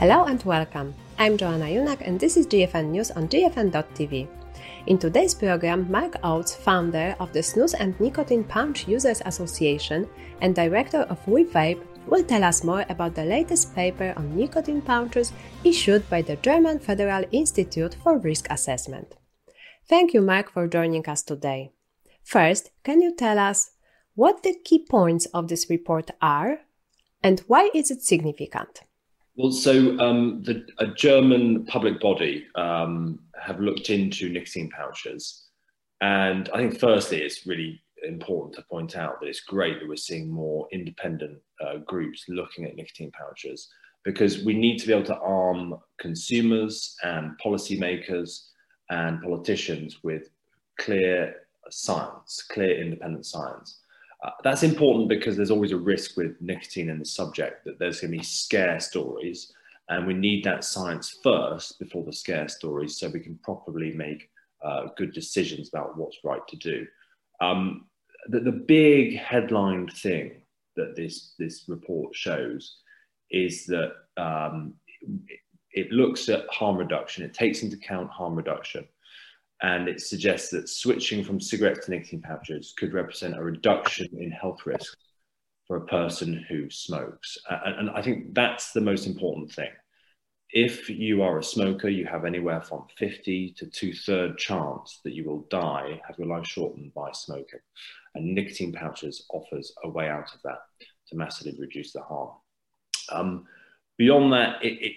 Hello and welcome. I'm Joanna Junak and this is GFN News on GFN.tv. In today's program, Mark Oates, founder of the Snus and Nicotine Pouch Users Association and director of WeVape, will tell us more about the latest paper on nicotine pouches issued by the German Federal Institute for Risk Assessment. Thank you, Mark, for joining us today. First, can you tell us what the key points of this report are and why is it significant? Well, so um, the, a German public body um, have looked into nicotine pouches. And I think, firstly, it's really important to point out that it's great that we're seeing more independent uh, groups looking at nicotine pouches because we need to be able to arm consumers and policymakers and politicians with clear science, clear independent science. Uh, that's important because there's always a risk with nicotine in the subject that there's going to be scare stories, and we need that science first before the scare stories so we can properly make uh, good decisions about what's right to do. Um, the, the big headline thing that this, this report shows is that um, it looks at harm reduction, it takes into account harm reduction and it suggests that switching from cigarettes to nicotine pouches could represent a reduction in health risks for a person who smokes. And, and, I think that's the most important thing. If you are a smoker, you have anywhere from 50 to two third chance that you will die, have your life shortened by smoking. And nicotine pouches offers a way out of that to massively reduce the harm. Um, beyond that, it, it,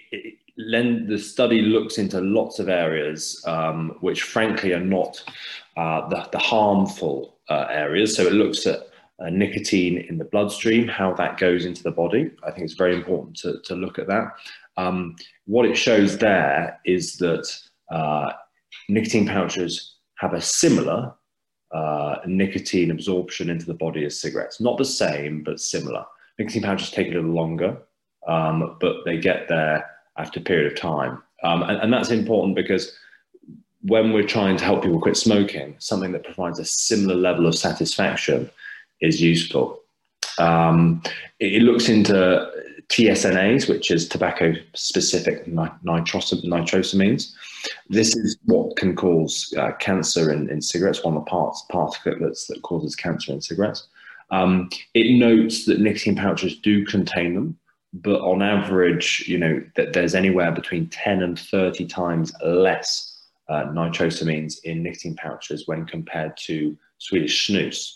it, the study looks into lots of areas um, which, frankly, are not uh, the, the, harmful uh, areas. So it looks at uh, nicotine in the bloodstream, how that goes into the body. I think it's very important to, to look at that. Um, what it shows there is that uh, nicotine pouches have a similar uh, nicotine absorption into the body as cigarettes. Not the same, but similar. Nicotine pouches take a little longer um, but they get there after a period of time. Um, and, and, that's important because when we're trying to help people quit smoking, something that provides a similar level of satisfaction is useful. Um, it, it, looks into TSNAs, which is tobacco specific nitrosamines. This is what can cause uh, cancer in, in, cigarettes, one of the parts, particulates that causes cancer in cigarettes. Um, it notes that nicotine pouches do contain them, but on average, you know, that there's anywhere between 10 and 30 times less uh, nitrosamines in nicotine pouches when compared to Swedish snus.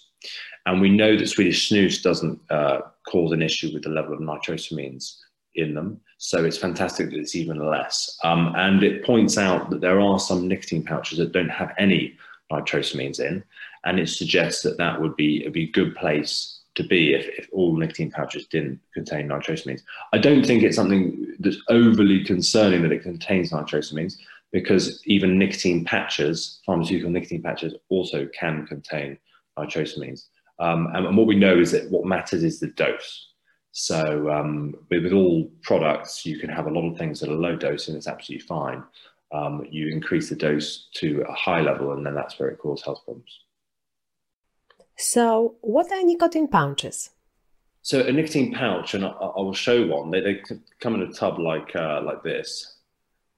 And we know that Swedish snus doesn't uh, cause an issue with the level of nitrosamines in them. So it's fantastic that it's even less. Um, and it points out that there are some nicotine pouches that don't have any nitrosamines in. And it suggests that that would be, be a good place to be if, if all nicotine pouches didn't contain nitrosamines. I don't think it's something that's overly concerning that it contains nitrosamines because even nicotine patches, pharmaceutical nicotine patches, also can contain nitrosamines. Um, and, and, what we know is that what matters is the dose. So um, with, with, all products, you can have a lot of things at a low dose and it's absolutely fine. Um, you increase the dose to a high level and then that's where it causes health problems. So, what are nicotine pouches? So, a nicotine pouch, and I, I will show one. They, they come in a tub like uh, like this,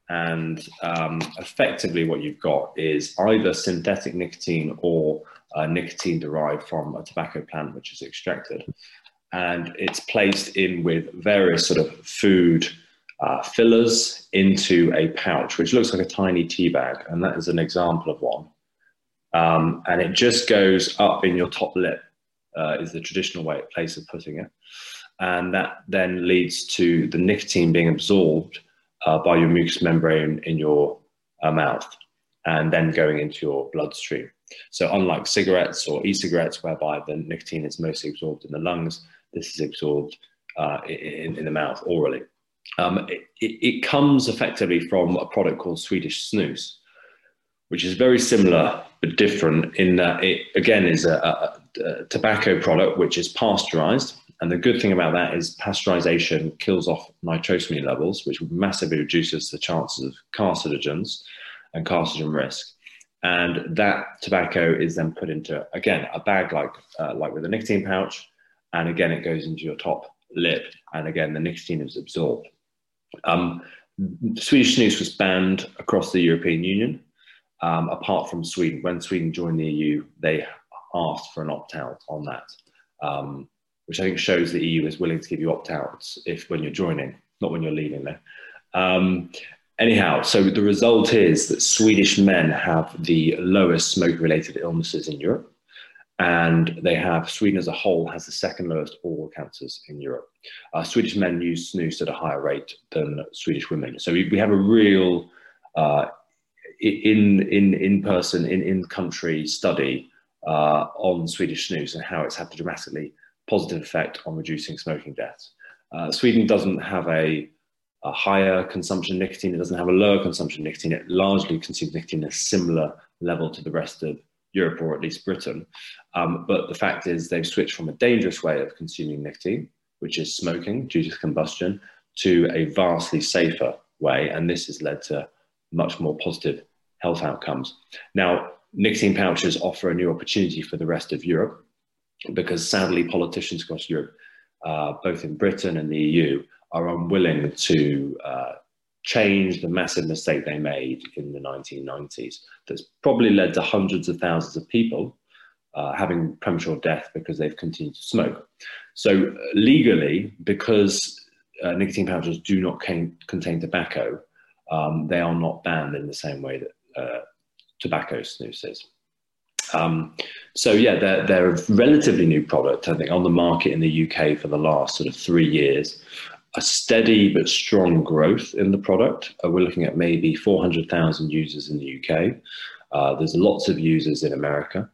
and um, effectively, what you've got is either synthetic nicotine or uh, nicotine derived from a tobacco plant, which is extracted, and it's placed in with various sort of food. Uh, fillers into a pouch, which looks like a tiny tea bag, and that is an example of one. Um, and it just goes up in your top lip, uh, is the traditional way, place of putting it. And that then leads to the nicotine being absorbed uh, by your mucous membrane in your uh, mouth and then going into your bloodstream. So, unlike cigarettes or e cigarettes, whereby the nicotine is mostly absorbed in the lungs, this is absorbed uh, in, in, the mouth orally. Um, it, it, comes effectively from a product called Swedish snus, which is very similar but different in that it again is a, a, a, tobacco product which is pasteurized. And the good thing about that is pasteurization kills off nitrosamine levels, which massively reduces the chances of carcinogens and carcinogen risk. And that tobacco is then put into again a bag like uh, like with a nicotine pouch, and again it goes into your top lip, and again the nicotine is absorbed. Um, Swedish snus was banned across the European Union, um, apart from Sweden. When Sweden joined the EU, they asked for an opt-out on that, um, which I think shows the EU is willing to give you opt-outs if when you're joining, not when you're leaving there. Um, anyhow, so the result is that Swedish men have the lowest smoke-related illnesses in Europe and they have Sweden as a whole has the second lowest oral cancers in Europe. Uh, Swedish men use snus at a higher rate than Swedish women, so we, we have a real uh, in in in person in in country study uh, on Swedish snus and how it's had a dramatically positive effect on reducing smoking deaths. Uh, Sweden doesn't have a, a higher consumption of nicotine. It doesn't have a lower consumption of nicotine. It largely consumes nicotine at a similar level to the rest of Europe or at least Britain. Um, but the fact is, they've switched from a dangerous way of consuming nicotine, which is smoking due to combustion, to a vastly safer way. And this has led to much more positive health outcomes. Now, nicotine pouches offer a new opportunity for the rest of Europe because sadly, politicians across Europe, uh, both in Britain and the EU, are unwilling to uh, change the massive mistake they made in the 1990s that's probably led to hundreds of thousands of people uh, having premature death because they've continued to smoke. So, legally, because uh, nicotine pouches do not contain tobacco, um, they are not banned in the same way that uh, tobacco is. Um, so yeah, they're, they're a relatively new product, I think, on the market in the UK for the last sort of three years a steady but strong growth in the product. Uh, we're looking at maybe 400,000 users in the UK. Uh, there's lots of users in America,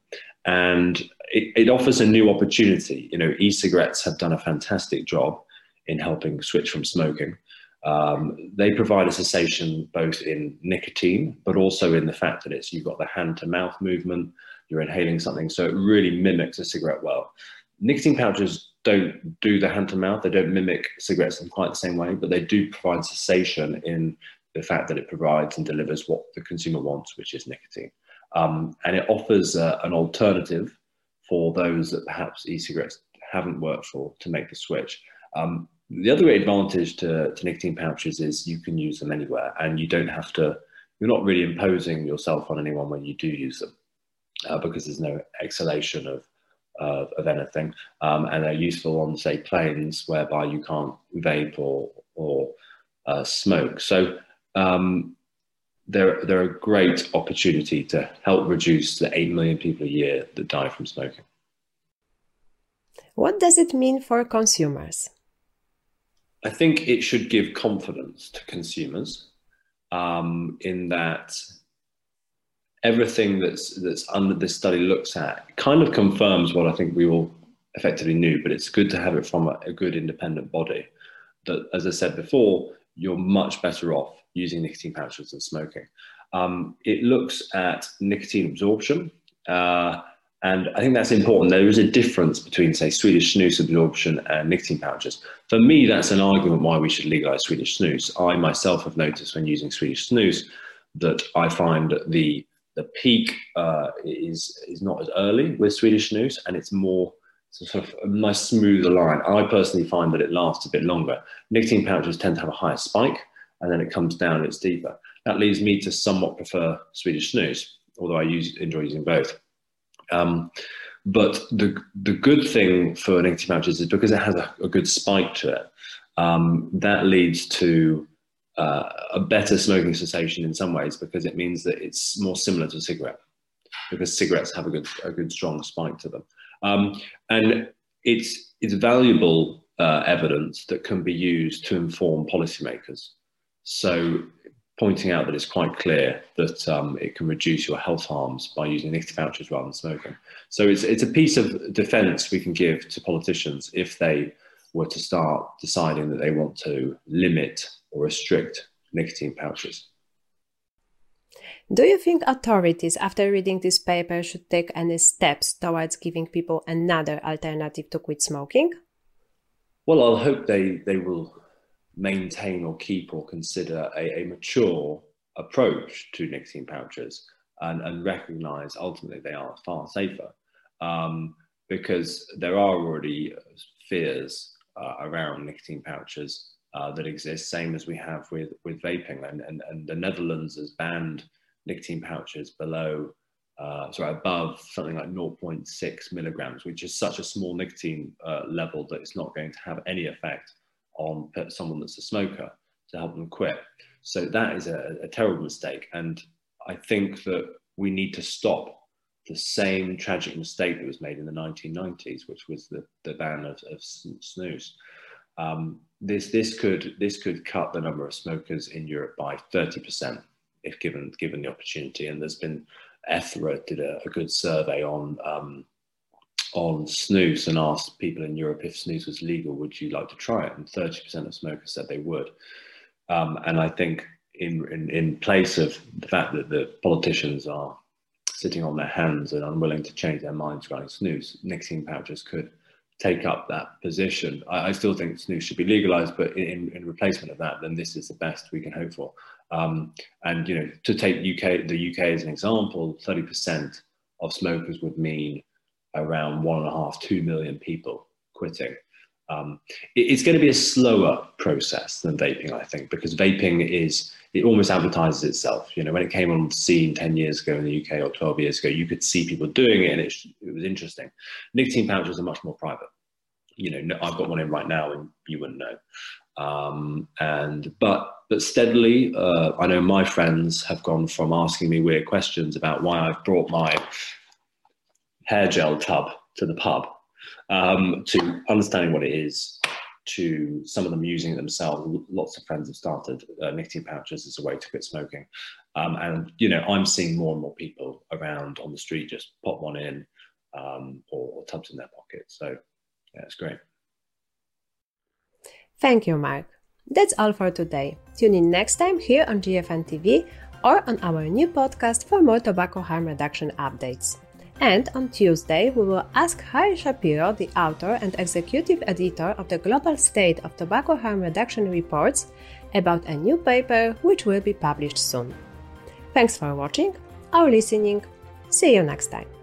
and it, it, offers a new opportunity. You know, e-cigarettes have done a fantastic job in helping switch from smoking. Um, they provide a cessation both in nicotine, but also in the fact that it's you've got the hand-to-mouth movement, you're inhaling something, so it really mimics a cigarette well. Nicotine pouches don't do the hand to mouth, they don't mimic cigarettes in quite the same way, but they do provide cessation in the fact that it provides and delivers what the consumer wants, which is nicotine. Um, and it offers uh, an alternative for those that perhaps e-cigarettes haven't worked for to make the switch. Um, the other advantage to, to, nicotine pouches is you can use them anywhere and you don't have to, you're not really imposing yourself on anyone when you do use them uh, because there's no exhalation of of, of anything, um, and are useful on, say, planes whereby you can't vape or, or uh, smoke. So um, they're, they're a great opportunity to help reduce the 8 million people a year that die from smoking. What does it mean for consumers? I think it should give confidence to consumers um, in that everything that's that's under this study looks at kind of confirms what I think we all effectively knew, but it's good to have it from a, a good independent body. That, as I said before, you're much better off using nicotine pouches than smoking. Um, it looks at nicotine absorption, uh, and I think that's important. There is a difference between, say, Swedish snus absorption and nicotine pouches. For me, that's an argument why we should legalize Swedish snus. I myself have noticed when using Swedish snus that I find the the peak uh, is is not as early with Swedish snus, and it's more sort of a nice smoother line. I personally find that it lasts a bit longer. Nicotine pouches tend to have a higher spike, and then it comes down and it's deeper. That leads me to somewhat prefer Swedish snus, although I use enjoy using both. Um, but the the good thing for nicotine pouches is because it has a, a good spike to it. Um, that leads to uh, a better smoking cessation in some ways because it means that it's more similar to a cigarette because cigarettes have a good, a good strong spike to them. Um, and it's, it's valuable uh, evidence that can be used to inform policymakers. So pointing out that it's quite clear that um, it can reduce your health harms by using nicotine pouches rather than smoking. So it's, it's a piece of defense we can give to politicians if they were to start deciding that they want to limit or restrict nicotine pouches. Do you think authorities, after reading this paper, should take any steps towards giving people another alternative to quit smoking? Well, I'll hope they, they will maintain or keep or consider a, a mature approach to nicotine pouches and, and recognize ultimately they are far safer um, because there are already fears uh, around nicotine pouches uh, that exist, same as we have with, with vaping. And, and, and the Netherlands has banned nicotine pouches below, uh, sorry, above something like 0.6 milligrams, which is such a small nicotine uh, level that it's not going to have any effect on someone that's a smoker to help them quit. So that is a, a terrible mistake. And I think that we need to stop the same tragic mistake that was made in the 1990s, which was the, the ban of, of snus. Um, this this could this could cut the number of smokers in Europe by 30% if given given the opportunity. And there's been ETHRA did a, a good survey on um, on snus and asked people in Europe if snus was legal, would you like to try it? And 30% of smokers said they would. Um, and I think in, in in place of the fact that the politicians are sitting on their hands and unwilling to change their minds regarding snus, nicotine pouches could take up that position. I, I, still think snus should be legalized, but in, in, replacement of that, then this is the best we can hope for. Um, and you know, to take UK, the UK as an example, 30% of smokers would mean around one and a half, two million people quitting. Um, it, it's going to be a slower process than vaping, I think, because vaping is it almost advertises itself. You know, when it came on scene 10 years ago in the UK or 12 years ago, you could see people doing it and it, it was interesting. Nicotine pouches are much more private. You know, I've got one in right now and you wouldn't know. Um, and but but steadily, uh, I know my friends have gone from asking me weird questions about why I've brought my hair gel tub to the pub um, to understanding what it is, to some of them using it themselves. Lots of friends have started uh, nicotine pouches as a way to quit smoking. Um, and, you know, I'm seeing more and more people around on the street just pop one in um, or, or tubs in their pocket. So, yeah, it's great. Thank you, Mark. That's all for today. Tune in next time here on GFN TV or on our new podcast for more tobacco harm reduction updates. And on Tuesday, we will ask Harry Shapiro, the author and executive editor of the Global State of Tobacco Harm Reduction Reports, about a new paper which will be published soon. Thanks for watching or listening. See you next time.